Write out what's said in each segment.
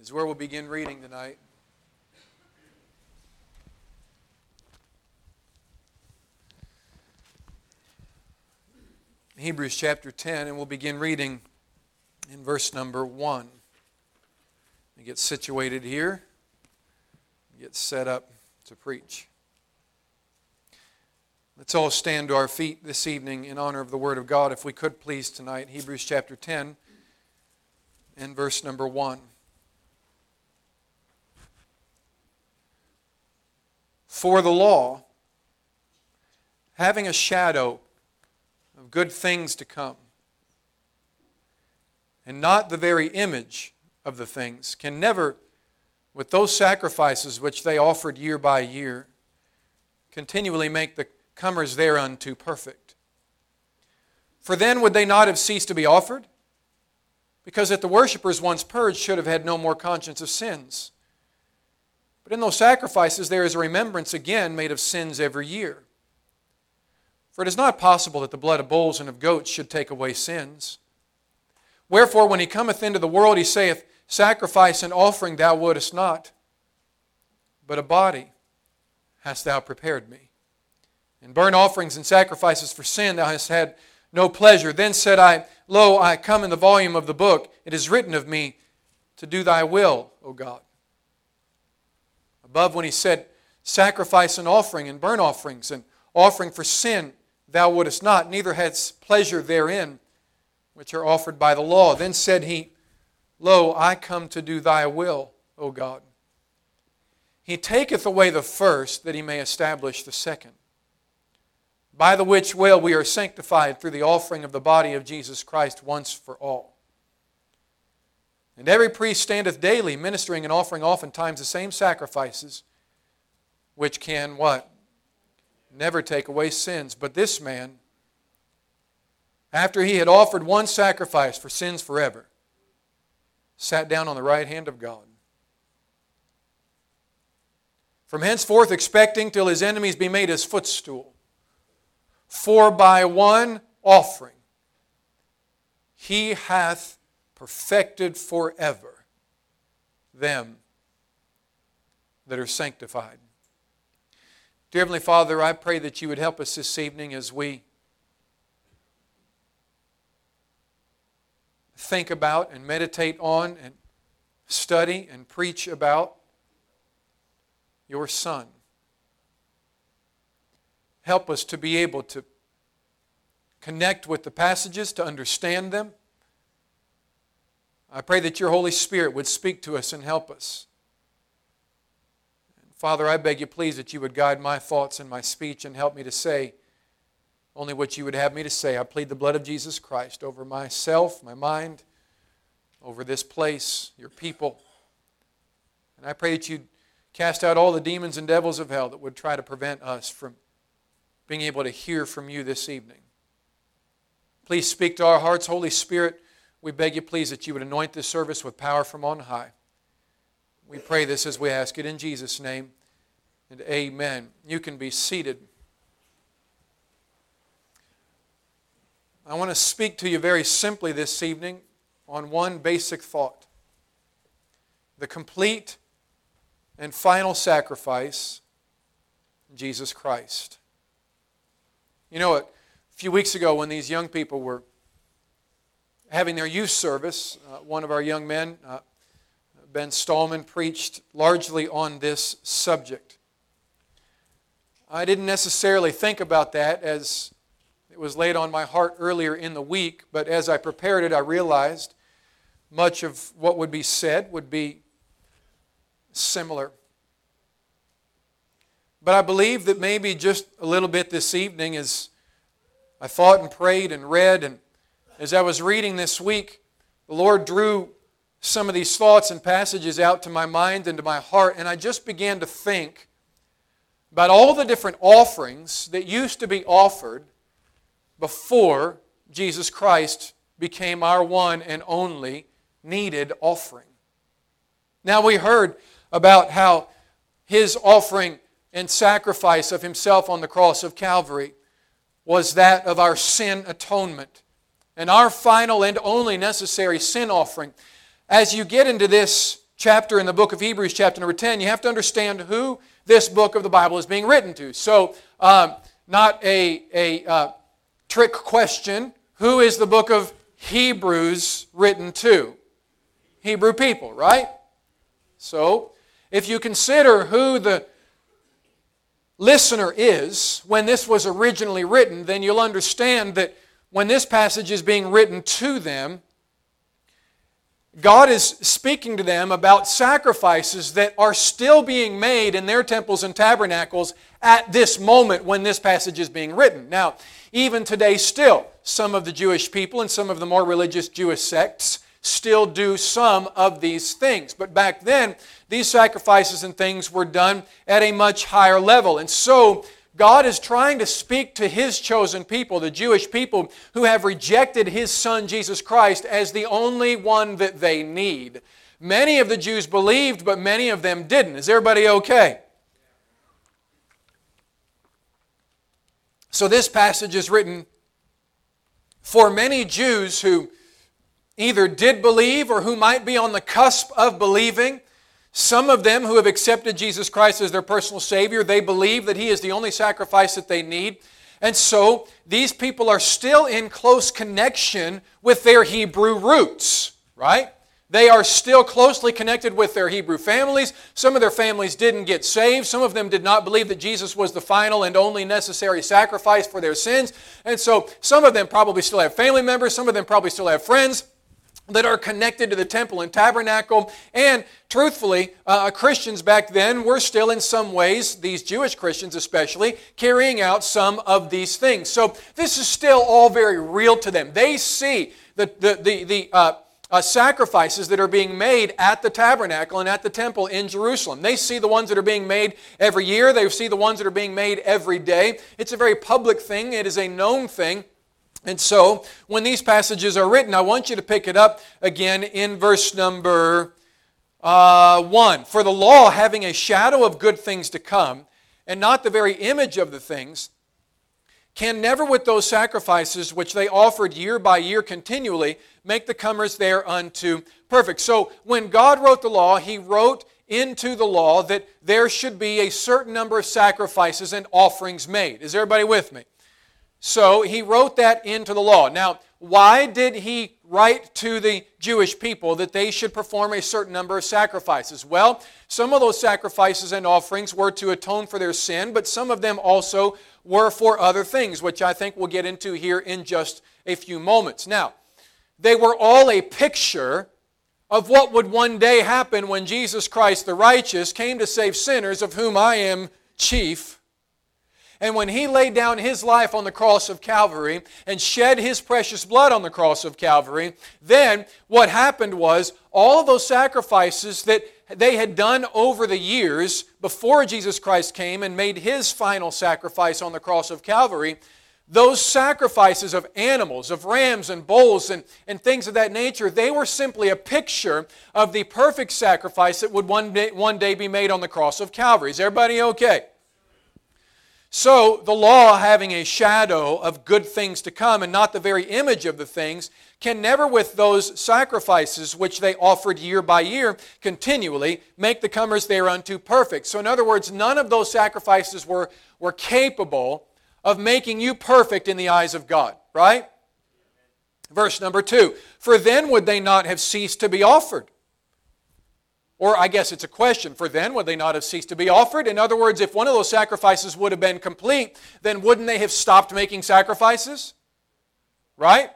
is where we'll begin reading tonight. Hebrews chapter 10, and we'll begin reading in verse number 1. We get situated here, get set up to preach. Let's all stand to our feet this evening in honor of the Word of God, if we could please tonight. Hebrews chapter 10 and verse number 1. For the law, having a shadow of good things to come, and not the very image of the things, can never, with those sacrifices which they offered year by year, continually make the comers thereunto perfect. For then would they not have ceased to be offered? Because that the worshippers once purged should have had no more conscience of sins. But in those sacrifices there is a remembrance again made of sins every year. For it is not possible that the blood of bulls and of goats should take away sins. Wherefore, when he cometh into the world, he saith, Sacrifice and offering thou wouldest not, but a body hast thou prepared me. And burnt offerings and sacrifices for sin thou hast had no pleasure. Then said I, Lo, I come in the volume of the book. It is written of me to do thy will, O God. Above, when he said, Sacrifice and offering and burnt offerings and offering for sin thou wouldest not, neither hadst pleasure therein, which are offered by the law. Then said he, Lo, I come to do thy will, O God. He taketh away the first, that he may establish the second. By the which will we are sanctified through the offering of the body of Jesus Christ once for all. And every priest standeth daily, ministering and offering oftentimes the same sacrifices, which can what? Never take away sins. But this man, after he had offered one sacrifice for sins forever, sat down on the right hand of God. From henceforth, expecting till his enemies be made his footstool. For by one offering he hath perfected forever them that are sanctified. Dear Heavenly Father, I pray that you would help us this evening as we think about and meditate on and study and preach about your Son. Help us to be able to connect with the passages, to understand them. I pray that your Holy Spirit would speak to us and help us. Father, I beg you, please, that you would guide my thoughts and my speech and help me to say only what you would have me to say. I plead the blood of Jesus Christ over myself, my mind, over this place, your people. And I pray that you'd cast out all the demons and devils of hell that would try to prevent us from being able to hear from you this evening. Please speak to our hearts. Holy Spirit, we beg you, please, that you would anoint this service with power from on high. We pray this as we ask it in Jesus' name. And amen. You can be seated. I want to speak to you very simply this evening on one basic thought the complete and final sacrifice, Jesus Christ. You know, what? a few weeks ago when these young people were having their youth service, uh, one of our young men, uh, Ben Stallman, preached largely on this subject. I didn't necessarily think about that as it was laid on my heart earlier in the week, but as I prepared it, I realized much of what would be said would be similar. But I believe that maybe just a little bit this evening as I thought and prayed and read, and as I was reading this week, the Lord drew some of these thoughts and passages out to my mind and to my heart, and I just began to think about all the different offerings that used to be offered before Jesus Christ became our one and only needed offering. Now, we heard about how his offering and sacrifice of himself on the cross of Calvary was that of our sin atonement. And our final and only necessary sin offering. As you get into this chapter in the book of Hebrews, chapter number 10, you have to understand who this book of the Bible is being written to. So, um, not a, a uh, trick question. Who is the book of Hebrews written to? Hebrew people, right? So, if you consider who the listener is when this was originally written, then you'll understand that when this passage is being written to them, God is speaking to them about sacrifices that are still being made in their temples and tabernacles at this moment when this passage is being written. Now, even today, still, some of the Jewish people and some of the more religious Jewish sects still do some of these things. But back then, these sacrifices and things were done at a much higher level. And so, God is trying to speak to His chosen people, the Jewish people who have rejected His Son Jesus Christ as the only one that they need. Many of the Jews believed, but many of them didn't. Is everybody okay? So, this passage is written for many Jews who either did believe or who might be on the cusp of believing. Some of them who have accepted Jesus Christ as their personal Savior, they believe that He is the only sacrifice that they need. And so these people are still in close connection with their Hebrew roots, right? They are still closely connected with their Hebrew families. Some of their families didn't get saved. Some of them did not believe that Jesus was the final and only necessary sacrifice for their sins. And so some of them probably still have family members. Some of them probably still have friends that are connected to the temple and tabernacle. And truthfully, uh, Christians back then were still, in some ways, these Jewish Christians especially, carrying out some of these things. So this is still all very real to them. They see the, the, the, the uh, uh, sacrifices that are being made at the tabernacle and at the temple in Jerusalem. They see the ones that are being made every year, they see the ones that are being made every day. It's a very public thing, it is a known thing. And so, when these passages are written, I want you to pick it up again in verse number uh, 1. For the law, having a shadow of good things to come, and not the very image of the things, can never, with those sacrifices which they offered year by year continually, make the comers thereunto perfect. So, when God wrote the law, He wrote into the law that there should be a certain number of sacrifices and offerings made. Is everybody with me? So he wrote that into the law. Now, why did he write to the Jewish people that they should perform a certain number of sacrifices? Well, some of those sacrifices and offerings were to atone for their sin, but some of them also were for other things, which I think we'll get into here in just a few moments. Now, they were all a picture of what would one day happen when Jesus Christ the righteous came to save sinners, of whom I am chief. And when he laid down his life on the cross of Calvary and shed his precious blood on the cross of Calvary, then what happened was all those sacrifices that they had done over the years before Jesus Christ came and made his final sacrifice on the cross of Calvary, those sacrifices of animals, of rams and bulls and, and things of that nature, they were simply a picture of the perfect sacrifice that would one day, one day be made on the cross of Calvary. Is everybody okay? So, the law, having a shadow of good things to come and not the very image of the things, can never, with those sacrifices which they offered year by year continually, make the comers thereunto perfect. So, in other words, none of those sacrifices were, were capable of making you perfect in the eyes of God, right? Verse number two For then would they not have ceased to be offered? Or I guess it's a question, for then would they not have ceased to be offered? In other words, if one of those sacrifices would have been complete, then wouldn't they have stopped making sacrifices? Right?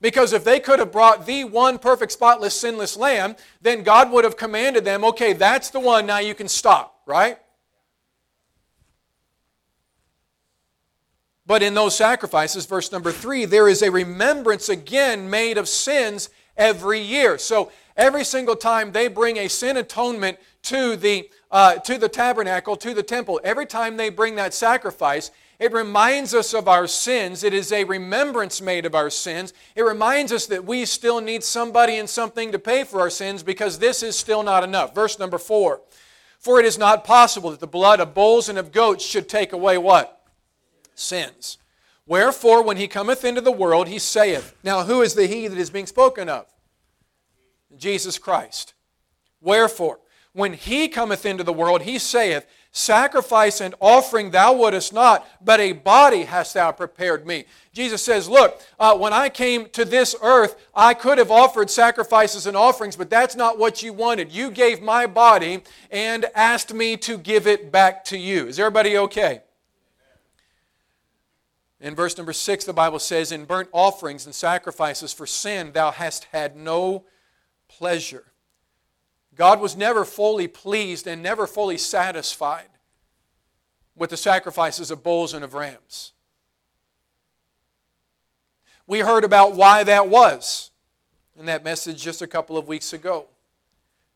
Because if they could have brought the one perfect, spotless, sinless lamb, then God would have commanded them, okay, that's the one, now you can stop, right? But in those sacrifices, verse number three, there is a remembrance again made of sins every year. So every single time they bring a sin atonement to the, uh, to the tabernacle, to the temple, every time they bring that sacrifice, it reminds us of our sins. It is a remembrance made of our sins. It reminds us that we still need somebody and something to pay for our sins because this is still not enough. Verse number four. For it is not possible that the blood of bulls and of goats should take away what? Sins. Wherefore, when he cometh into the world, he saith, Now who is the he that is being spoken of? Jesus Christ. Wherefore, when he cometh into the world, he saith, Sacrifice and offering thou wouldest not, but a body hast thou prepared me. Jesus says, Look, uh, when I came to this earth, I could have offered sacrifices and offerings, but that's not what you wanted. You gave my body and asked me to give it back to you. Is everybody okay? In verse number six, the Bible says, In burnt offerings and sacrifices for sin, thou hast had no pleasure. God was never fully pleased and never fully satisfied with the sacrifices of bulls and of rams. We heard about why that was in that message just a couple of weeks ago.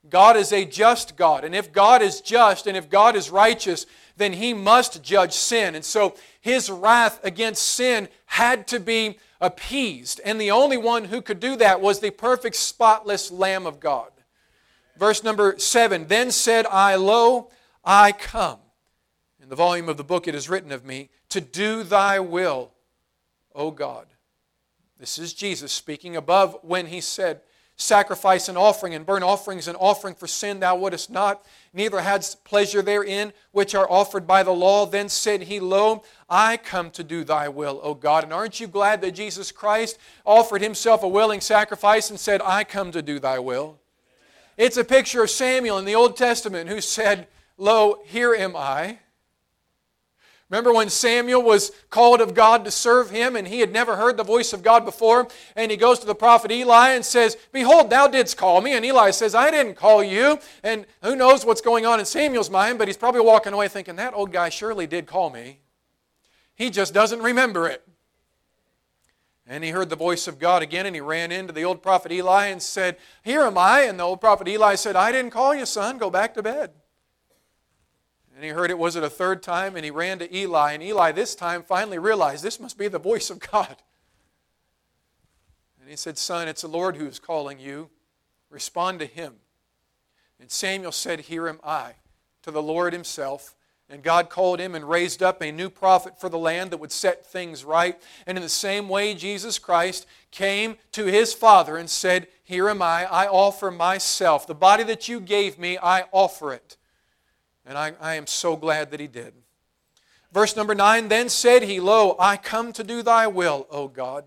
God is a just God, and if God is just and if God is righteous, then He must judge sin. And so His wrath against sin had to be appeased, and the only one who could do that was the perfect, spotless Lamb of God. Verse number seven Then said I, Lo, I come. In the volume of the book it is written of me, to do thy will, O God. This is Jesus speaking above when he said, Sacrifice and offering and burnt offerings and offering for sin thou wouldest not, neither hadst pleasure therein, which are offered by the law. Then said he, Lo, I come to do thy will, O God. And aren't you glad that Jesus Christ offered himself a willing sacrifice and said, I come to do thy will? It's a picture of Samuel in the Old Testament who said, Lo, here am I. Remember when Samuel was called of God to serve him and he had never heard the voice of God before? And he goes to the prophet Eli and says, Behold, thou didst call me. And Eli says, I didn't call you. And who knows what's going on in Samuel's mind, but he's probably walking away thinking, That old guy surely did call me. He just doesn't remember it. And he heard the voice of God again, and he ran into the old prophet Eli and said, Here am I. And the old prophet Eli said, I didn't call you, son. Go back to bed. And he heard it was it a third time, and he ran to Eli. And Eli, this time, finally realized this must be the voice of God. And he said, Son, it's the Lord who is calling you. Respond to him. And Samuel said, Here am I, to the Lord himself. And God called him and raised up a new prophet for the land that would set things right. And in the same way, Jesus Christ came to his Father and said, Here am I. I offer myself. The body that you gave me, I offer it. And I, I am so glad that he did. Verse number 9 Then said he, Lo, I come to do thy will, O God.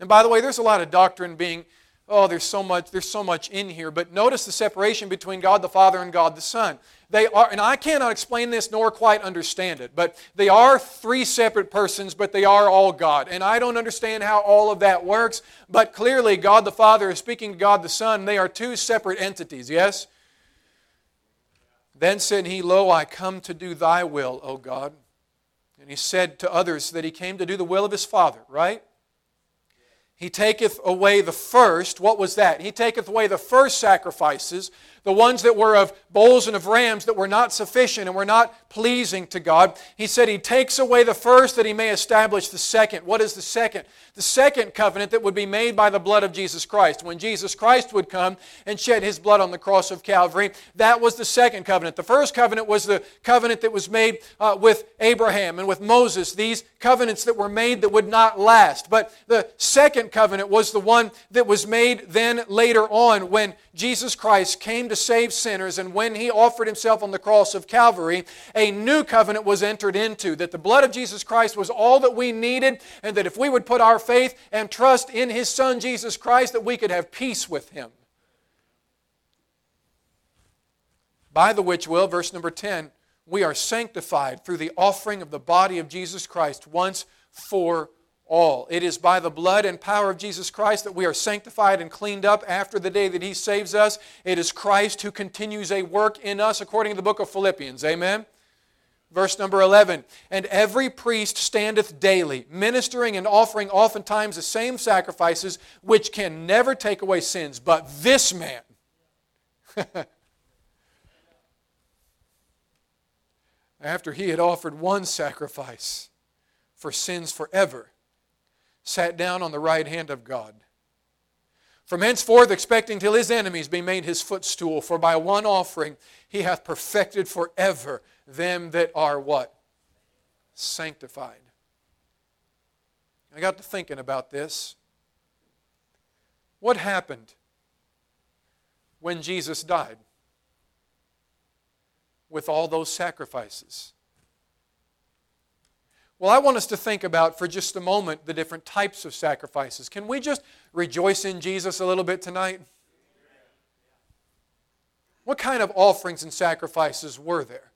And by the way, there's a lot of doctrine being oh there's so much there's so much in here but notice the separation between god the father and god the son they are, and I cannot explain this nor quite understand it, but they are three separate persons, but they are all God. And I don't understand how all of that works, but clearly God the Father is speaking to God the Son. They are two separate entities, yes? Then said he, Lo, I come to do thy will, O God. And he said to others that he came to do the will of his Father, right? He taketh away the first. What was that? He taketh away the first sacrifices the ones that were of bulls and of rams that were not sufficient and were not pleasing to God. He said he takes away the first that he may establish the second. What is the second? The second covenant that would be made by the blood of Jesus Christ. When Jesus Christ would come and shed his blood on the cross of Calvary, that was the second covenant. The first covenant was the covenant that was made uh, with Abraham and with Moses, these covenants that were made that would not last. But the second covenant was the one that was made then later on when Jesus Christ came to save sinners, and when he offered himself on the cross of Calvary, a new covenant was entered into. That the blood of Jesus Christ was all that we needed, and that if we would put our faith and trust in his Son Jesus Christ, that we could have peace with him. By the which will, verse number 10, we are sanctified through the offering of the body of Jesus Christ once for all. It is by the blood and power of Jesus Christ that we are sanctified and cleaned up after the day that He saves us. It is Christ who continues a work in us according to the book of Philippians. Amen? Verse number 11 And every priest standeth daily, ministering and offering oftentimes the same sacrifices, which can never take away sins. But this man, after he had offered one sacrifice for sins forever, sat down on the right hand of God. From henceforth, expecting till his enemies be made his footstool, for by one offering he hath perfected forever them that are what? Sanctified. I got to thinking about this. What happened when Jesus died with all those sacrifices? Well, I want us to think about for just a moment the different types of sacrifices. Can we just rejoice in Jesus a little bit tonight? What kind of offerings and sacrifices were there?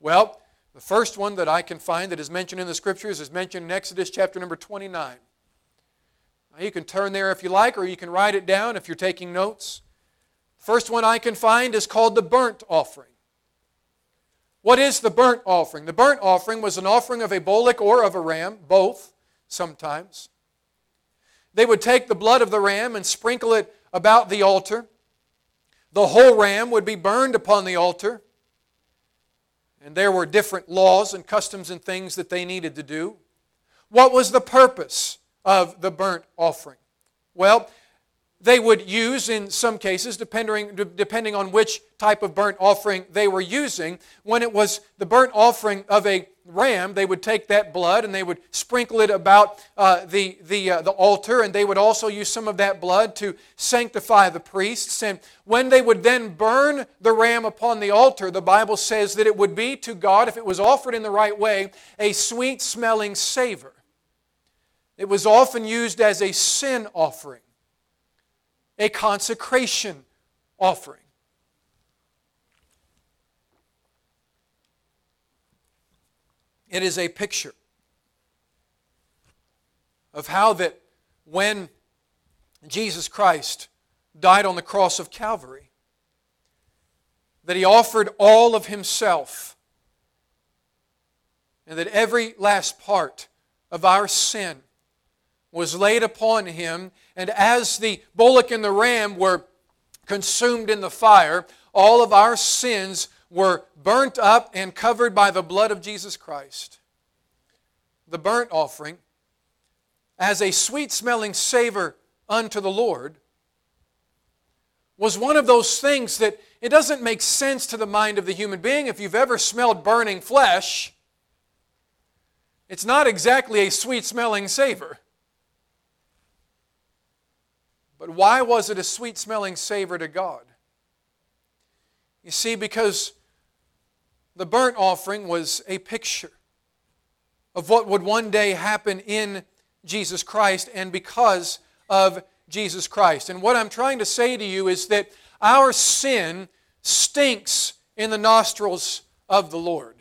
Well, the first one that I can find that is mentioned in the scriptures is mentioned in Exodus chapter number 29. Now, you can turn there if you like, or you can write it down if you're taking notes. The first one I can find is called the burnt offering. What is the burnt offering? The burnt offering was an offering of a bullock or of a ram, both sometimes. They would take the blood of the ram and sprinkle it about the altar. The whole ram would be burned upon the altar. And there were different laws and customs and things that they needed to do. What was the purpose of the burnt offering? Well, they would use in some cases, depending, depending on which type of burnt offering they were using. When it was the burnt offering of a ram, they would take that blood and they would sprinkle it about uh, the, the, uh, the altar, and they would also use some of that blood to sanctify the priests. And when they would then burn the ram upon the altar, the Bible says that it would be to God, if it was offered in the right way, a sweet smelling savor. It was often used as a sin offering a consecration offering. It is a picture of how that when Jesus Christ died on the cross of Calvary, that he offered all of himself, and that every last part of our sin was laid upon him, and as the bullock and the ram were consumed in the fire, all of our sins were burnt up and covered by the blood of Jesus Christ. The burnt offering, as a sweet smelling savor unto the Lord, was one of those things that it doesn't make sense to the mind of the human being. If you've ever smelled burning flesh, it's not exactly a sweet smelling savor. But why was it a sweet smelling savor to God? You see, because the burnt offering was a picture of what would one day happen in Jesus Christ and because of Jesus Christ. And what I'm trying to say to you is that our sin stinks in the nostrils of the Lord.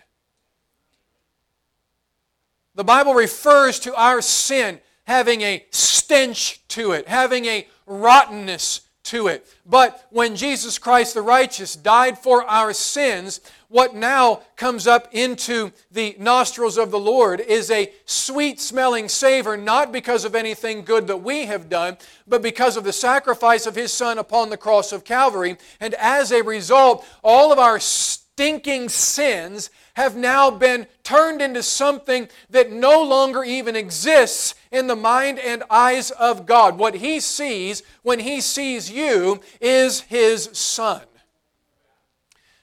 The Bible refers to our sin having a stench to it, having a rottenness to it. But when Jesus Christ the righteous died for our sins, what now comes up into the nostrils of the Lord is a sweet smelling savor, not because of anything good that we have done, but because of the sacrifice of His Son upon the cross of Calvary. And as a result, all of our stinking sins have now been turned into something that no longer even exists in the mind and eyes of God. What He sees when He sees you is His Son.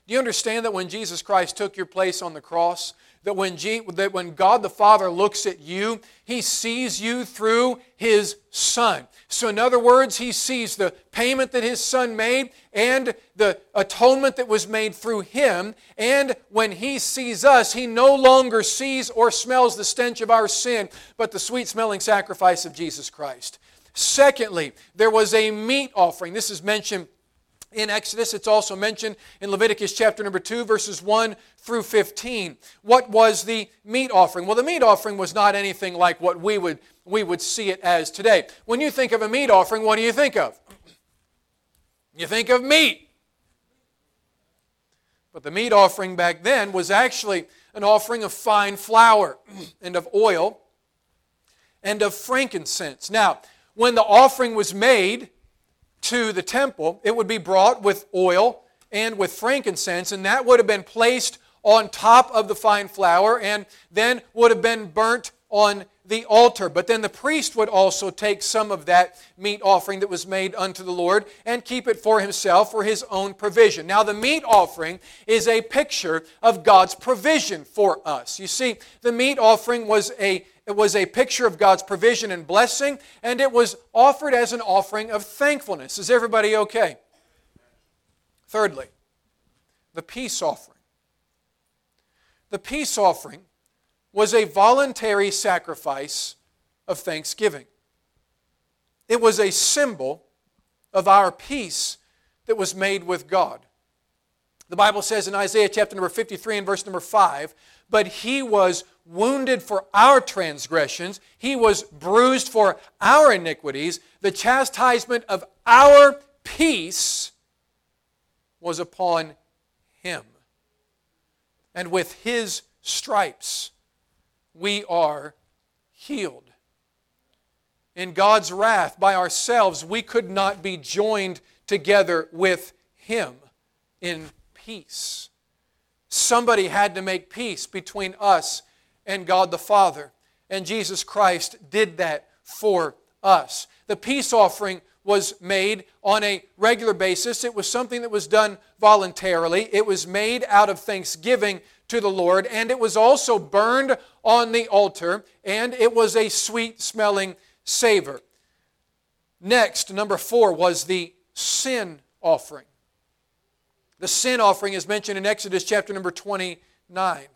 Do you understand that when Jesus Christ took your place on the cross, that when, G, that when God the Father looks at you, He sees you through His Son. So, in other words, He sees the payment that His Son made and the atonement that was made through Him. And when He sees us, He no longer sees or smells the stench of our sin, but the sweet smelling sacrifice of Jesus Christ. Secondly, there was a meat offering. This is mentioned in Exodus. It's also mentioned in Leviticus chapter number 2, verses 1 through 15. What was the meat offering? Well, the meat offering was not anything like what we would, we would see it as today. When you think of a meat offering, what do you think of? You think of meat. But the meat offering back then was actually an offering of fine flour and of oil and of frankincense. Now, when the offering was made, to the temple, it would be brought with oil and with frankincense, and that would have been placed on top of the fine flour and then would have been burnt on the altar. But then the priest would also take some of that meat offering that was made unto the Lord and keep it for himself for his own provision. Now, the meat offering is a picture of God's provision for us. You see, the meat offering was a it was a picture of God's provision and blessing, and it was offered as an offering of thankfulness. Is everybody okay? Thirdly, the peace offering. The peace offering was a voluntary sacrifice of thanksgiving. It was a symbol of our peace that was made with God. The Bible says in Isaiah chapter number 53 and verse number 5 But he was wounded for our transgressions, he was bruised for our iniquities. The chastisement of our peace was upon him. And with his stripes, we are healed. In God's wrath, by ourselves, we could not be joined together with him in peace. Somebody had to make peace between us and God the Father. And Jesus Christ did that for us. The peace offering was made on a regular basis. It was something that was done voluntarily. It was made out of thanksgiving to the Lord, and it was also burned on the altar, and it was a sweet smelling savor. Next, number four, was the sin offering. The sin offering is mentioned in Exodus chapter number 29.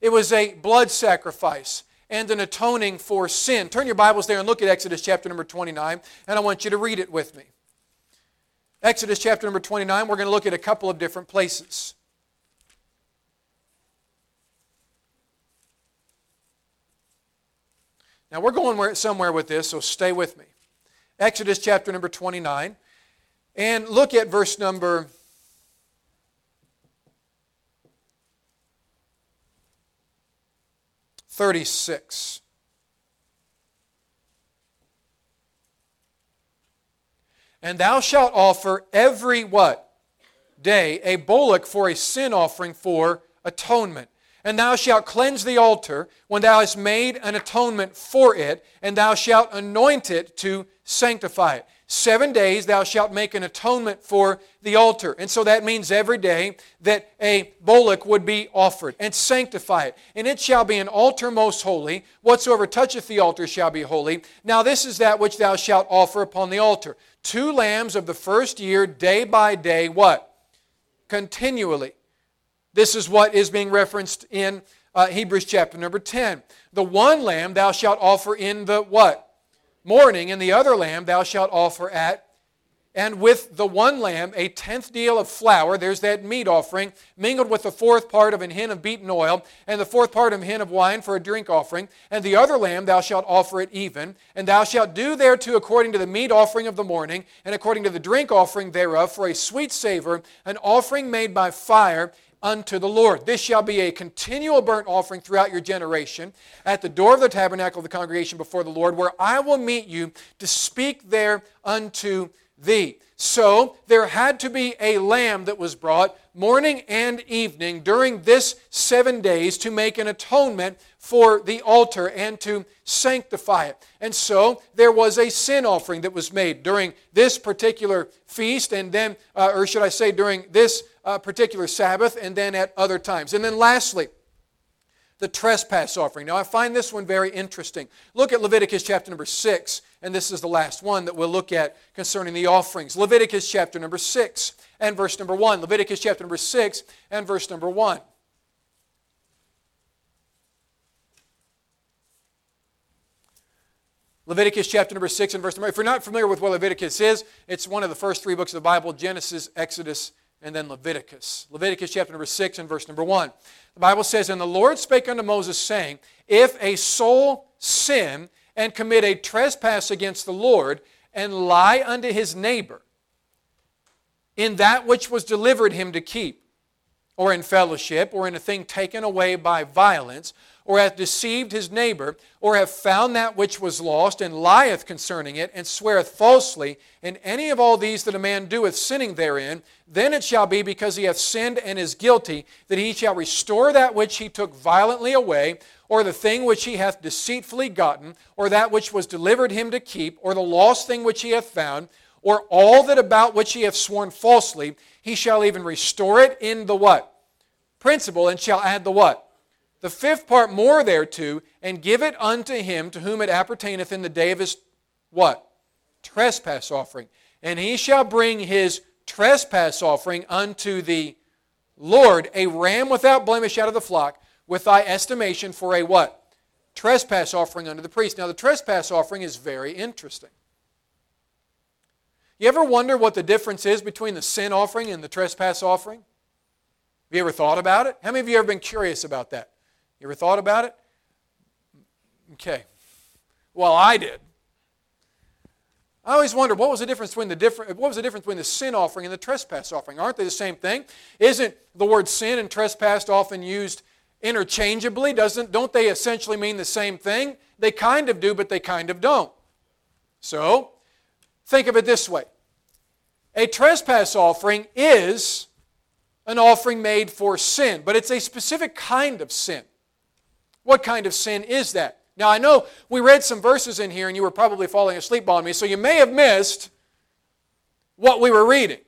It was a blood sacrifice and an atoning for sin. Turn your Bibles there and look at Exodus chapter number 29, and I want you to read it with me. Exodus chapter number 29, we're going to look at a couple of different places. Now, we're going somewhere with this, so stay with me. Exodus chapter number 29, and look at verse number 36. And thou shalt offer every what? Day a bullock for a sin offering for atonement. And thou shalt cleanse the altar when thou hast made an atonement for it, and thou shalt anoint it to sanctify it. Seven days thou shalt make an atonement for the altar. And so that means every day that a bullock would be offered and sanctify it. And it shall be an altar most holy. Whatsoever toucheth the altar shall be holy. Now this is that which thou shalt offer upon the altar. Two lambs of the first year, day by day, what? Continually. This is what is being referenced in uh, Hebrews chapter number 10. The one lamb thou shalt offer in the what? Morning, and the other lamb thou shalt offer at and with the one lamb a tenth deal of flour, there's that meat offering, mingled with the fourth part of an hin of beaten oil, and the fourth part of an hin of wine for a drink offering. And the other lamb thou shalt offer it even, and thou shalt do thereto according to the meat offering of the morning, and according to the drink offering thereof for a sweet savor, an offering made by fire unto the Lord. This shall be a continual burnt offering throughout your generation at the door of the tabernacle of the congregation before the Lord, where I will meet you to speak there unto thee. So there had to be a lamb that was brought morning and evening during this seven days to make an atonement for the altar and to sanctify it. And so there was a sin offering that was made during this particular feast, and then, uh, or should I say, during this uh, particular Sabbath, and then at other times. And then lastly, the trespass offering. Now, I find this one very interesting. Look at Leviticus chapter number 6, and this is the last one that we'll look at concerning the offerings. Leviticus chapter number 6 and verse number 1. Leviticus chapter number 6 and verse number 1. Leviticus chapter number 6 and verse number. 1. If you're not familiar with what Leviticus is, it's one of the first three books of the Bible Genesis, Exodus, and then Leviticus. Leviticus chapter number 6 and verse number 1. The Bible says, And the Lord spake unto Moses, saying, If a soul sin and commit a trespass against the Lord, and lie unto his neighbor in that which was delivered him to keep, or in fellowship, or in a thing taken away by violence, or hath deceived his neighbor, or have found that which was lost, and lieth concerning it, and sweareth falsely, in any of all these that a man doeth, sinning therein, then it shall be, because he hath sinned and is guilty, that he shall restore that which he took violently away, or the thing which he hath deceitfully gotten, or that which was delivered him to keep, or the lost thing which he hath found, or all that about which he hath sworn falsely, he shall even restore it in the what? Principal, and shall add the what? The fifth part more thereto, and give it unto him to whom it appertaineth in the day of his what? Trespass offering. And he shall bring his trespass offering unto the Lord, a ram without blemish out of the flock, with thy estimation for a what? Trespass offering unto the priest. Now, the trespass offering is very interesting. You ever wonder what the difference is between the sin offering and the trespass offering? Have you ever thought about it? How many of you have ever been curious about that? You ever thought about it? Okay. Well, I did. I always wondered what was the difference between the different what was the difference between the sin offering and the trespass offering? Aren't they the same thing? Isn't the word sin and trespass often used interchangeably? Doesn't don't they essentially mean the same thing? They kind of do, but they kind of don't. So, think of it this way. A trespass offering is an offering made for sin, but it's a specific kind of sin. What kind of sin is that? Now, I know we read some verses in here and you were probably falling asleep on me, so you may have missed what we were reading.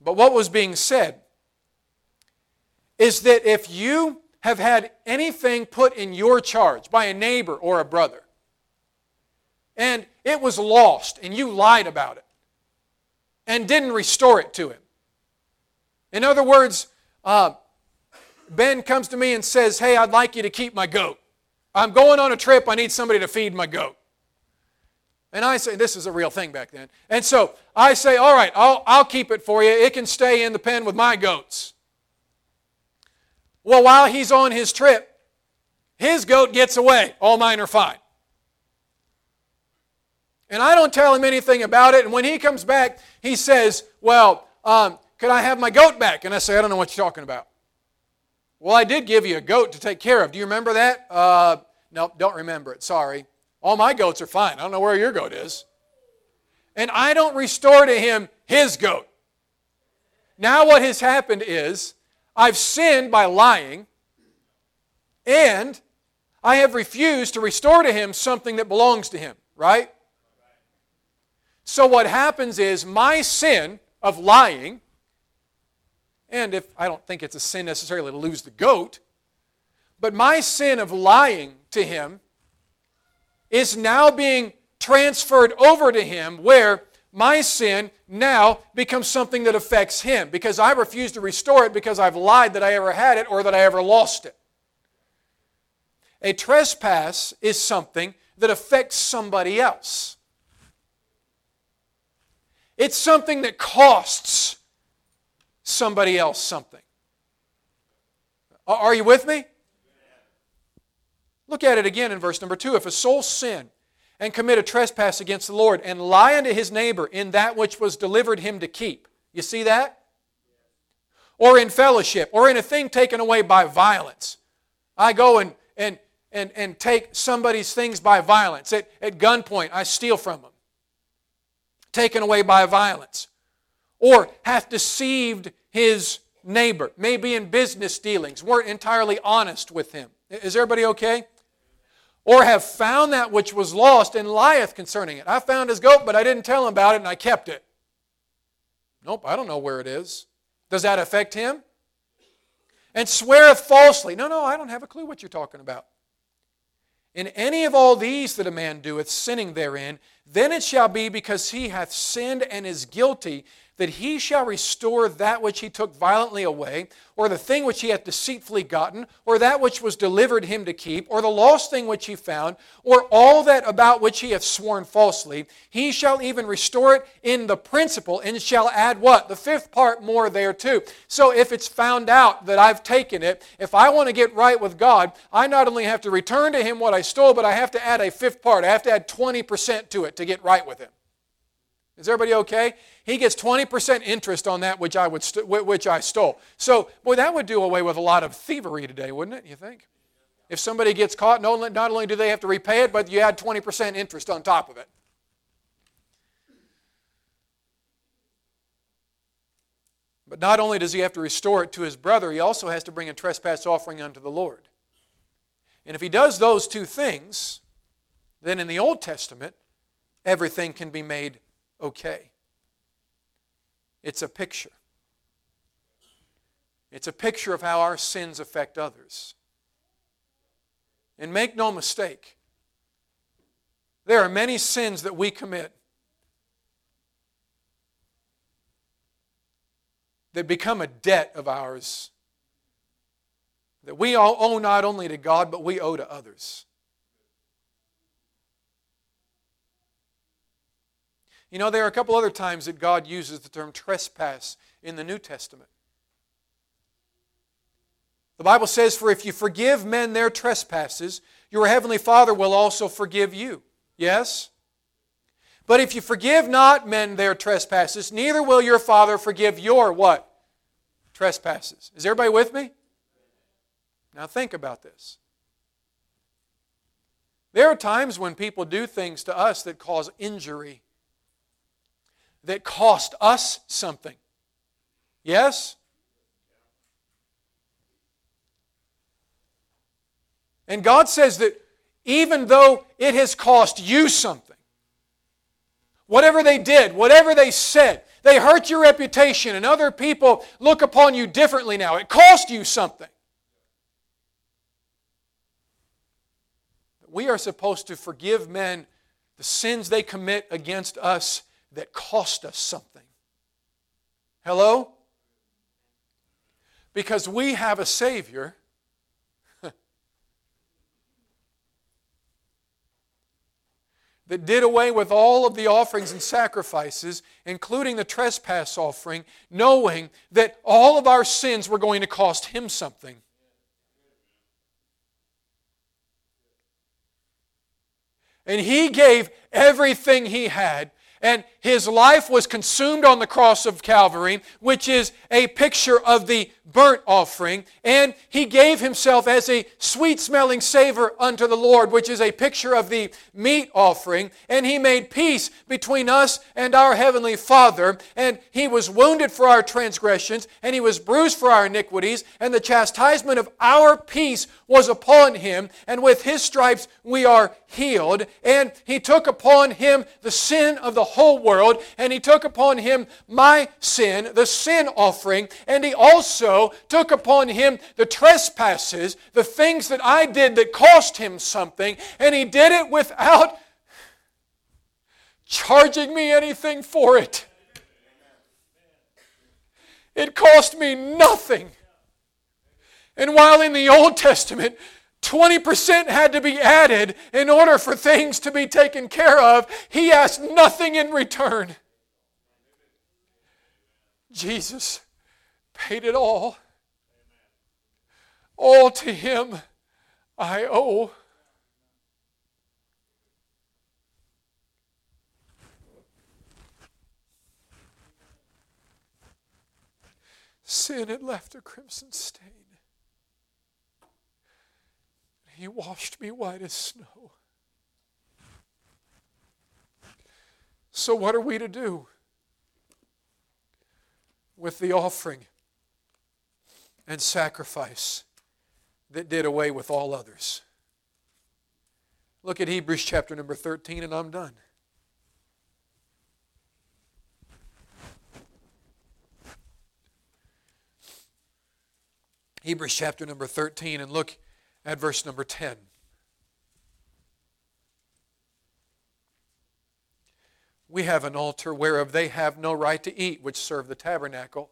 But what was being said is that if you have had anything put in your charge by a neighbor or a brother, and it was lost and you lied about it and didn't restore it to him. In other words, uh, Ben comes to me and says, Hey, I'd like you to keep my goat. I'm going on a trip. I need somebody to feed my goat. And I say, this is a real thing back then. And so I say, all right, I'll, I'll keep it for you. It can stay in the pen with my goats. Well, while he's on his trip, his goat gets away. All mine are fine. And I don't tell him anything about it. And when he comes back, he says, Well, um, could I have my goat back? And I say, I don't know what you're talking about. Well, I did give you a goat to take care of. Do you remember that? Uh, no, don't remember it. Sorry. All my goats are fine. I don't know where your goat is. And I don't restore to him his goat. Now, what has happened is I've sinned by lying, and I have refused to restore to him something that belongs to him, right? So, what happens is my sin of lying and if I don't think it's a sin necessarily to lose the goat, but my sin of lying to him is now being transferred over to him where my sin now becomes something that affects him because I refuse to restore it because I've lied that I ever had it or that I ever lost it. A trespass is something that affects somebody else. It's something that costs somebody else something. Are you with me? Look at it again in verse number 2. If a soul sin and commit a trespass against the Lord and lie unto his neighbor in that which was delivered him to keep. You see that? Or in fellowship, or in a thing taken away by violence. I go and, and, and, and take somebody's things by violence. At, at gunpoint, I steal from them. Taken away by violence or hath deceived his neighbor, maybe in business dealings, weren't entirely honest with him. Is everybody okay? Or have found that which was lost and lieth concerning it. I found his goat, but I didn't tell him about it and I kept it. Nope, I don't know where it is. Does that affect him? And sweareth falsely. No, no, I don't have a clue what you're talking about. In any of all these that a man doeth, sinning therein, then it shall be because he hath sinned and is guilty that he shall restore that which he took violently away, or the thing which he hath deceitfully gotten, or that which was delivered him to keep, or the lost thing which he found, or all that about which he hath sworn falsely, he shall even restore it in the principal, and shall add what? The fifth part more thereto. So if it's found out that I've taken it, if I want to get right with God, I not only have to return to him what I stole, but I have to add a fifth part. I have to add 20% to it to get right with him. Is everybody okay? He gets 20% interest on that which I, would st- which I stole. So, boy, that would do away with a lot of thievery today, wouldn't it, you think? If somebody gets caught, not only do they have to repay it, but you add 20% interest on top of it. But not only does he have to restore it to his brother, he also has to bring a trespass offering unto the Lord. And if he does those two things, then in the Old Testament, everything can be made okay. It's a picture. It's a picture of how our sins affect others. And make no mistake, there are many sins that we commit that become a debt of ours that we all owe not only to God, but we owe to others. You know, there are a couple other times that God uses the term trespass in the New Testament. The Bible says, For if you forgive men their trespasses, your heavenly Father will also forgive you. Yes? But if you forgive not men their trespasses, neither will your Father forgive your what? Trespasses. Is everybody with me? Now think about this. There are times when people do things to us that cause injury, that cost us something. Yes? And God says that even though it has cost you something, whatever they did, whatever they said, they hurt your reputation, and other people look upon you differently now. It cost you something. We are supposed to forgive men the sins they commit against us that cost us something. Hello? Because we have a Savior that did away with all of the offerings and sacrifices, including the trespass offering, knowing that all of our sins were going to cost him something. And he gave everything he had and his life was consumed on the cross of Calvary, which is a picture of the burnt offering. And he gave himself as a sweet smelling savor unto the Lord, which is a picture of the meat offering. And he made peace between us and our heavenly Father. And he was wounded for our transgressions, and he was bruised for our iniquities. And the chastisement of our peace was upon him. And with his stripes we are healed. And he took upon him the sin of the whole world, and he took upon him my sin, the sin offering, and he also took upon him the trespasses, the things that I did that cost him something, and he did it without charging me anything for it. It cost me nothing. And while in the Old Testament, 20% had to be added in order for things to be taken care of. He asked nothing in return. Jesus paid it all. All to Him I owe. Sin had left a crimson stain. He washed me white as snow. So, what are we to do with the offering and sacrifice that did away with all others? Look at Hebrews chapter number 13, and I'm done. Hebrews chapter number 13, and look at verse number 10. We have an altar whereof they have no right to eat, which serve the tabernacle.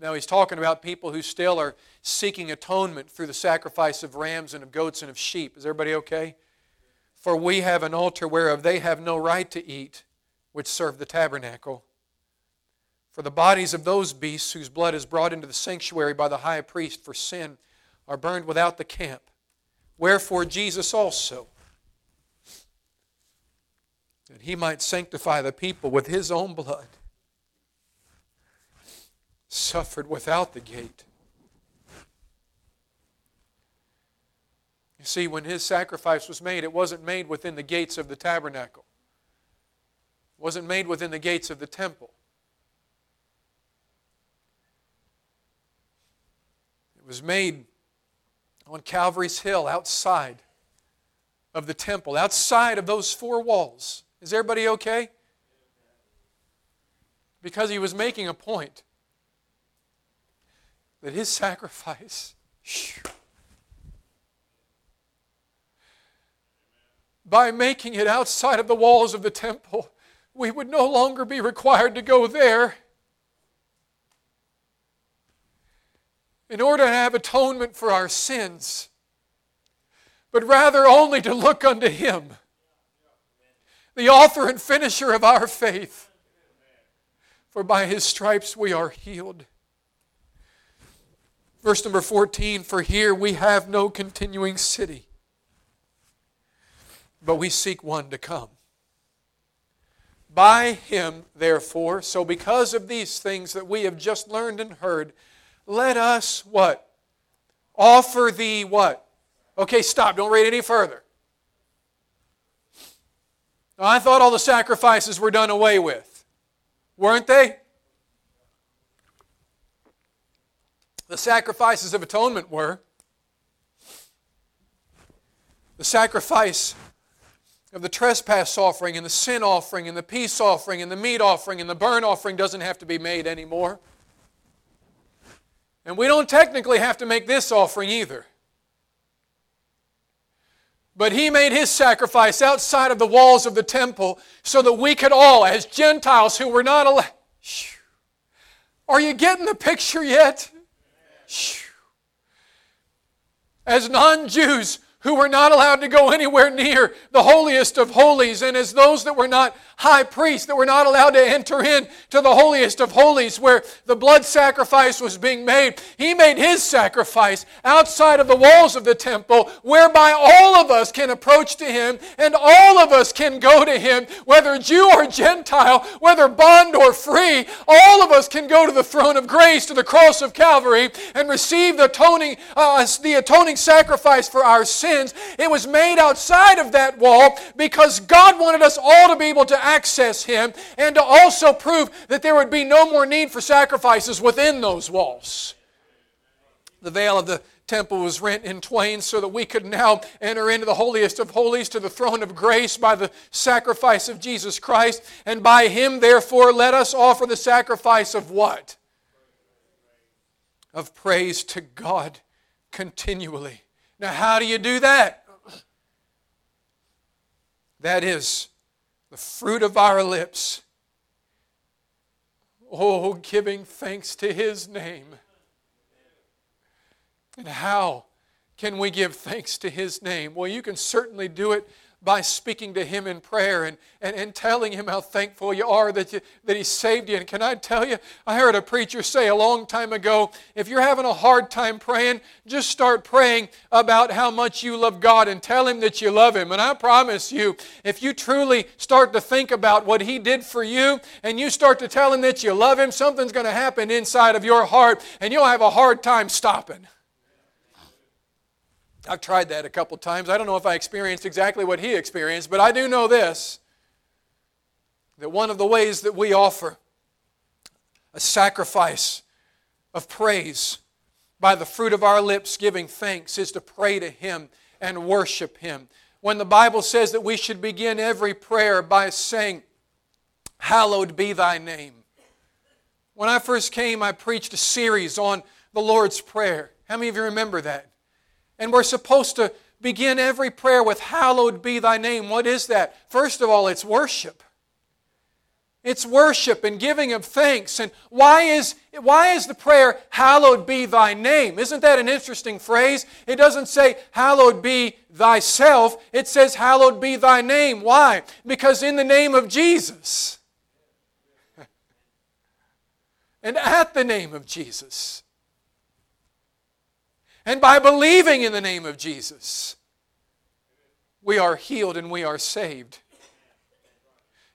Now he's talking about people who still are seeking atonement through the sacrifice of rams and of goats and of sheep. Is everybody okay? For we have an altar whereof they have no right to eat, which serve the tabernacle. For the bodies of those beasts whose blood is brought into the sanctuary by the high priest for sin are burned without the camp. Wherefore Jesus also, that he might sanctify the people with his own blood, suffered without the gate. You see, when his sacrifice was made, it wasn't made within the gates of the tabernacle. It wasn't made within the gates of the temple. It was made on Calvary's Hill outside of the temple, outside of those four walls. Is everybody okay? Because he was making a point that his sacrifice, by making it outside of the walls of the temple, we would no longer be required to go there in order to have atonement for our sins, but rather only to look unto Him, the author and finisher of our faith. For by His stripes we are healed. Verse number 14 For here we have no continuing city, but we seek one to come. By him, therefore, so because of these things that we have just learned and heard, let us what? Offer thee what? Okay, stop. Don't read any further. Now, I thought all the sacrifices were done away with. Weren't they? The sacrifices of atonement were. The sacrifice of the trespass offering and the sin offering and the peace offering and the meat offering and the burnt offering doesn't have to be made anymore. And we don't technically have to make this offering either. But he made his sacrifice outside of the walls of the temple so that we could all, as Gentiles who were not allowed. Are you getting the picture yet? As non Jews who were not allowed to go anywhere near the holiest of holies, and as those that were not high priest that were not allowed to enter in to the holiest of holies where the blood sacrifice was being made. He made his sacrifice outside of the walls of the temple, whereby all of us can approach to him and all of us can go to him, whether Jew or Gentile, whether bond or free. All of us can go to the throne of grace, to the cross of Calvary, and receive the atoning, uh, the atoning sacrifice for our sins. It was made outside of that wall because God wanted us all to be able to access Him and to also prove that there would be no more need for sacrifices within those walls. The veil of the temple was rent in twain so that we could now enter into the holiest of holies to the throne of grace by the sacrifice of Jesus Christ. And by him, therefore, let us offer the sacrifice of what? Of praise to God continually. Now, how do you do that? That is the fruit of our lips. Oh, giving thanks to His name. And how can we give thanks to His name? Well, you can certainly do it by speaking to Him in prayer and, and, and telling Him how thankful you are that, you, that He saved you. And can I tell you, I heard a preacher say a long time ago if you're having a hard time praying, just start praying about how much you love God and tell Him that you love Him. And I promise you, if you truly start to think about what He did for you and you start to tell Him that you love Him, something's going to happen inside of your heart and you'll have a hard time stopping. I've tried that a couple times. I don't know if I experienced exactly what he experienced, but I do know this that one of the ways that we offer a sacrifice of praise by the fruit of our lips giving thanks is to pray to him and worship him. When the Bible says that we should begin every prayer by saying, Hallowed be thy name. When I first came, I preached a series on the Lord's Prayer. How many of you remember that? And we're supposed to begin every prayer with, Hallowed be thy name. What is that? First of all, it's worship. It's worship and giving of thanks. And why is, why is the prayer, Hallowed be thy name? Isn't that an interesting phrase? It doesn't say, Hallowed be thyself. It says, Hallowed be thy name. Why? Because in the name of Jesus, and at the name of Jesus, and by believing in the name of Jesus, we are healed and we are saved.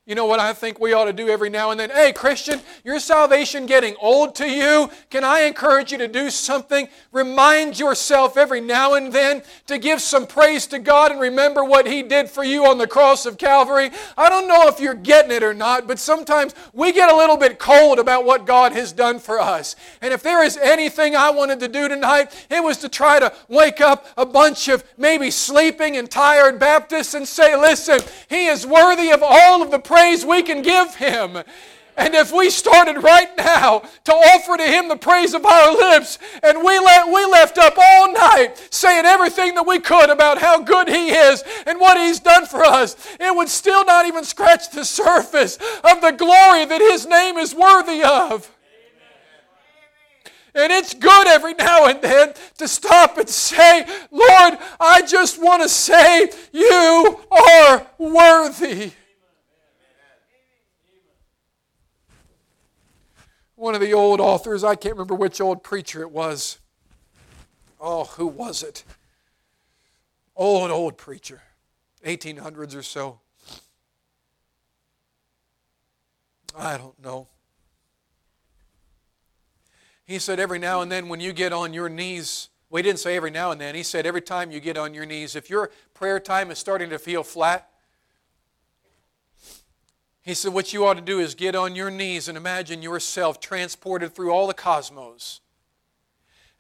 You know what I think we ought to do every now and then? Hey, Christian, your salvation getting old to you? Can I encourage you to do something? Remind yourself every now and then to give some praise to God and remember what He did for you on the cross of Calvary. I don't know if you're getting it or not, but sometimes we get a little bit cold about what God has done for us. And if there is anything I wanted to do tonight, it was to try to wake up a bunch of maybe sleeping and tired Baptists and say, listen, He is worthy of all of the praise praise we can give Him. And if we started right now to offer to Him the praise of our lips, and we, let, we left up all night saying everything that we could about how good He is and what He's done for us, it would still not even scratch the surface of the glory that His name is worthy of. And it's good every now and then to stop and say, Lord, I just want to say, You are worthy. One of the old authors, I can't remember which old preacher it was. Oh, who was it? Oh, old, old preacher, 1800s or so. I don't know. He said, every now and then when you get on your knees, well, he didn't say every now and then. He said, every time you get on your knees, if your prayer time is starting to feel flat, he said, what you ought to do is get on your knees and imagine yourself transported through all the cosmos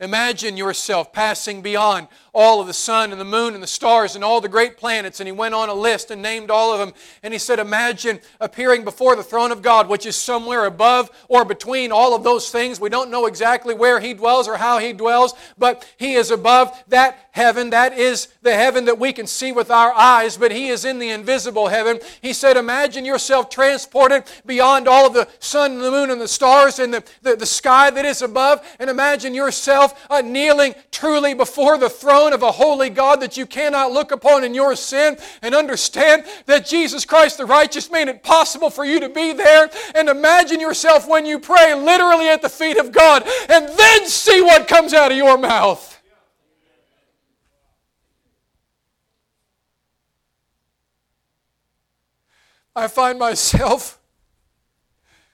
Imagine yourself passing beyond all of the sun and the moon and the stars and all the great planets. And he went on a list and named all of them. And he said, Imagine appearing before the throne of God, which is somewhere above or between all of those things. We don't know exactly where he dwells or how he dwells, but he is above that heaven. That is the heaven that we can see with our eyes, but he is in the invisible heaven. He said, Imagine yourself transported beyond all of the sun and the moon and the stars and the, the, the sky that is above. And imagine yourself yourself uh, kneeling truly before the throne of a holy God that you cannot look upon in your sin and understand that Jesus Christ the righteous made it possible for you to be there and imagine yourself when you pray literally at the feet of God and then see what comes out of your mouth. I find myself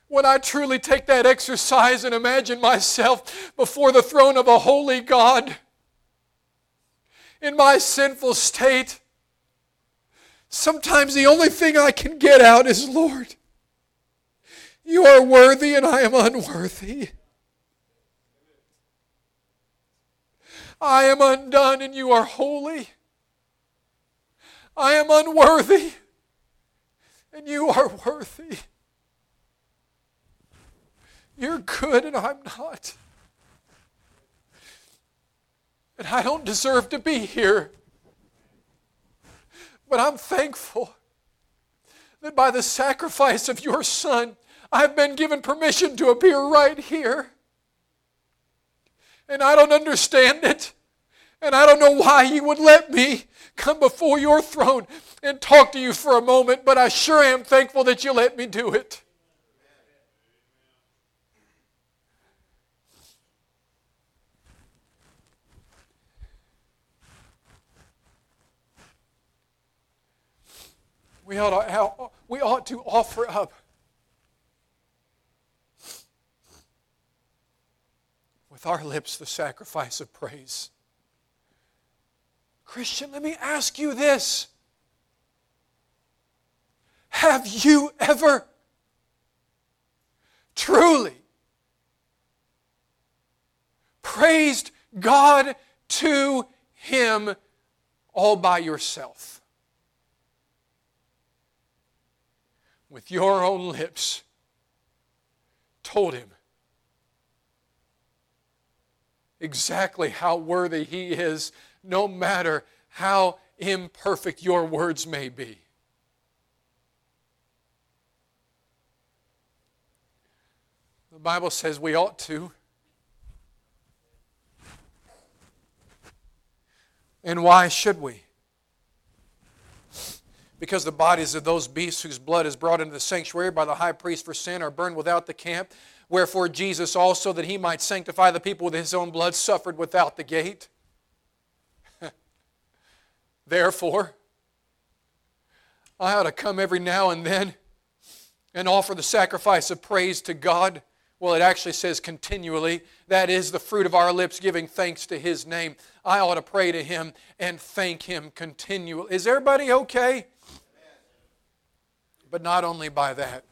when I truly take that exercise and imagine myself before the throne of a holy God in my sinful state, sometimes the only thing I can get out is, Lord, you are worthy and I am unworthy. I am undone and you are holy. I am unworthy and you are worthy. You're good and I'm not. And I don't deserve to be here. But I'm thankful that by the sacrifice of your Son, I've been given permission to appear right here. And I don't understand it. And I don't know why you would let me come before your throne and talk to you for a moment, but I sure am thankful that you let me do it. We ought to, we ought to offer up with our lips the sacrifice of praise. Christian, let me ask you this. Have you ever truly praised God to Him all by yourself? With your own lips told him exactly how worthy he is, no matter how imperfect your words may be. The Bible says we ought to. And why should we? Because the bodies of those beasts whose blood is brought into the sanctuary by the high priest for sin are burned without the camp. Wherefore Jesus also, that he might sanctify the people with his own blood, suffered without the gate. Therefore, I ought to come every now and then and offer the sacrifice of praise to God. Well, it actually says continually. That is the fruit of our lips giving thanks to His name. I ought to pray to Him and thank Him continually. Is everybody okay? But not only by that.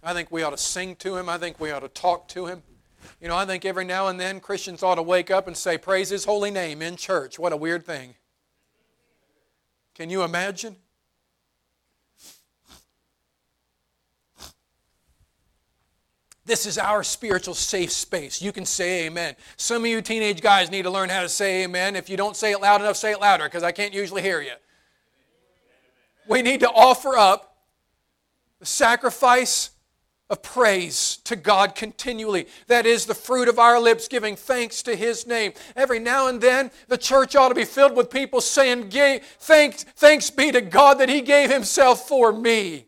I think we ought to sing to him. I think we ought to talk to him. You know, I think every now and then Christians ought to wake up and say, Praise his holy name in church. What a weird thing. Can you imagine? This is our spiritual safe space. You can say amen. Some of you teenage guys need to learn how to say amen. If you don't say it loud enough, say it louder because I can't usually hear you we need to offer up the sacrifice of praise to God continually. That is the fruit of our lips, giving thanks to His name. Every now and then, the church ought to be filled with people saying, Thanks, thanks be to God that He gave Himself for me.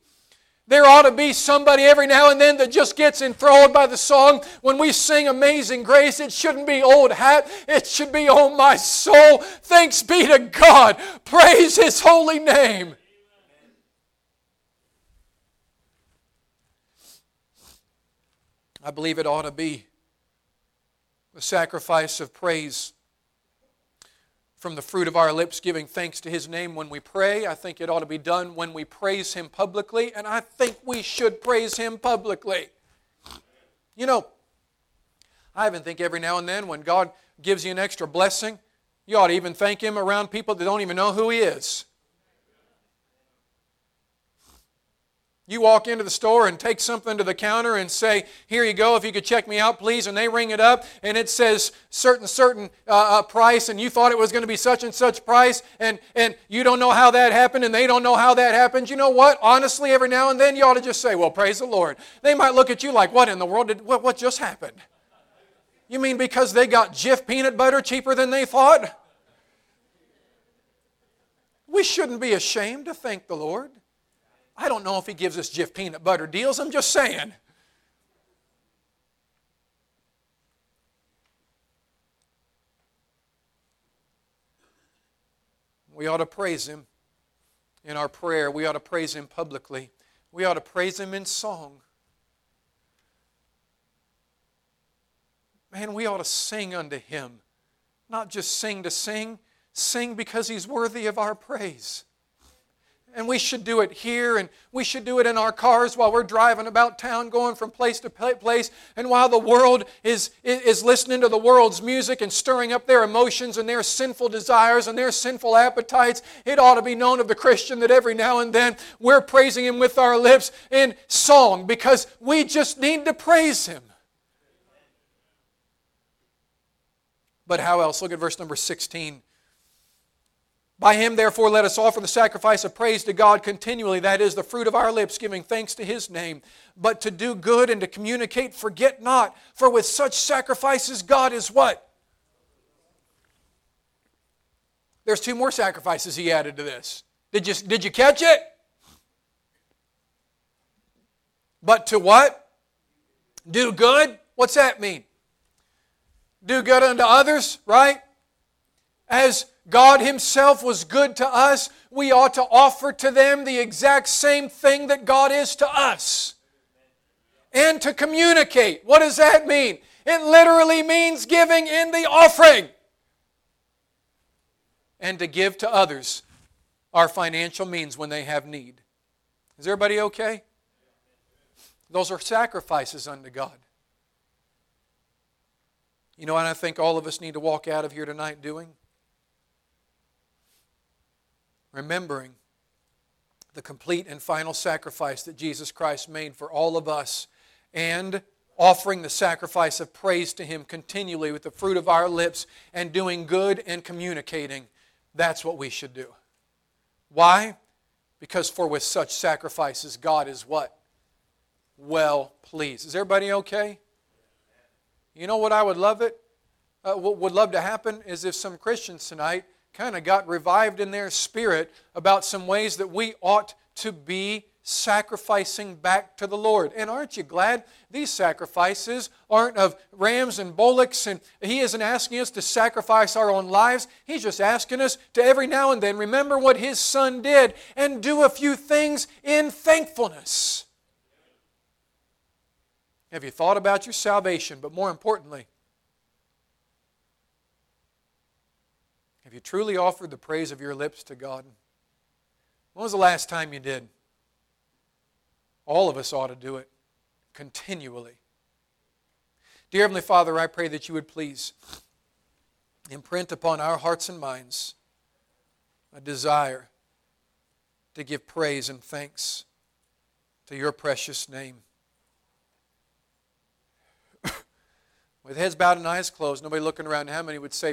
There ought to be somebody every now and then that just gets enthralled by the song. When we sing Amazing Grace, it shouldn't be old hat, it should be Oh my soul. Thanks be to God. Praise His holy name. I believe it ought to be the sacrifice of praise from the fruit of our lips, giving thanks to His name when we pray. I think it ought to be done when we praise Him publicly, and I think we should praise Him publicly. You know, I even think every now and then when God gives you an extra blessing, you ought to even thank Him around people that don't even know who He is. You walk into the store and take something to the counter and say, Here you go, if you could check me out, please. And they ring it up and it says certain, certain uh, uh, price, and you thought it was going to be such and such price, and, and you don't know how that happened, and they don't know how that happened. You know what? Honestly, every now and then you ought to just say, Well, praise the Lord. They might look at you like, What in the world did, what, what just happened? You mean because they got Jif peanut butter cheaper than they thought? We shouldn't be ashamed to thank the Lord. I don't know if he gives us Jif peanut butter deals. I'm just saying. We ought to praise him in our prayer. We ought to praise him publicly. We ought to praise him in song. Man, we ought to sing unto him. Not just sing to sing, sing because he's worthy of our praise. And we should do it here, and we should do it in our cars while we're driving about town, going from place to place. And while the world is, is listening to the world's music and stirring up their emotions and their sinful desires and their sinful appetites, it ought to be known of the Christian that every now and then we're praising Him with our lips in song because we just need to praise Him. But how else? Look at verse number 16. By him, therefore, let us offer the sacrifice of praise to God continually. That is the fruit of our lips, giving thanks to his name. But to do good and to communicate, forget not. For with such sacrifices, God is what? There's two more sacrifices he added to this. Did you, did you catch it? But to what? Do good? What's that mean? Do good unto others, right? As God Himself was good to us, we ought to offer to them the exact same thing that God is to us. And to communicate. What does that mean? It literally means giving in the offering. And to give to others our financial means when they have need. Is everybody okay? Those are sacrifices unto God. You know what I think all of us need to walk out of here tonight doing? Remembering the complete and final sacrifice that Jesus Christ made for all of us and offering the sacrifice of praise to Him continually with the fruit of our lips and doing good and communicating. That's what we should do. Why? Because for with such sacrifices, God is what? Well pleased. Is everybody okay? You know what I would love it? Uh, what would love to happen is if some Christians tonight kind of got revived in their spirit about some ways that we ought to be sacrificing back to the Lord. And aren't you glad these sacrifices aren't of rams and bullocks and he isn't asking us to sacrifice our own lives. He's just asking us to every now and then remember what his son did and do a few things in thankfulness. Have you thought about your salvation? But more importantly, Have you truly offered the praise of your lips to God? When was the last time you did? All of us ought to do it continually. Dear Heavenly Father, I pray that you would please imprint upon our hearts and minds a desire to give praise and thanks to your precious name. With heads bowed and eyes closed, nobody looking around, how many would say,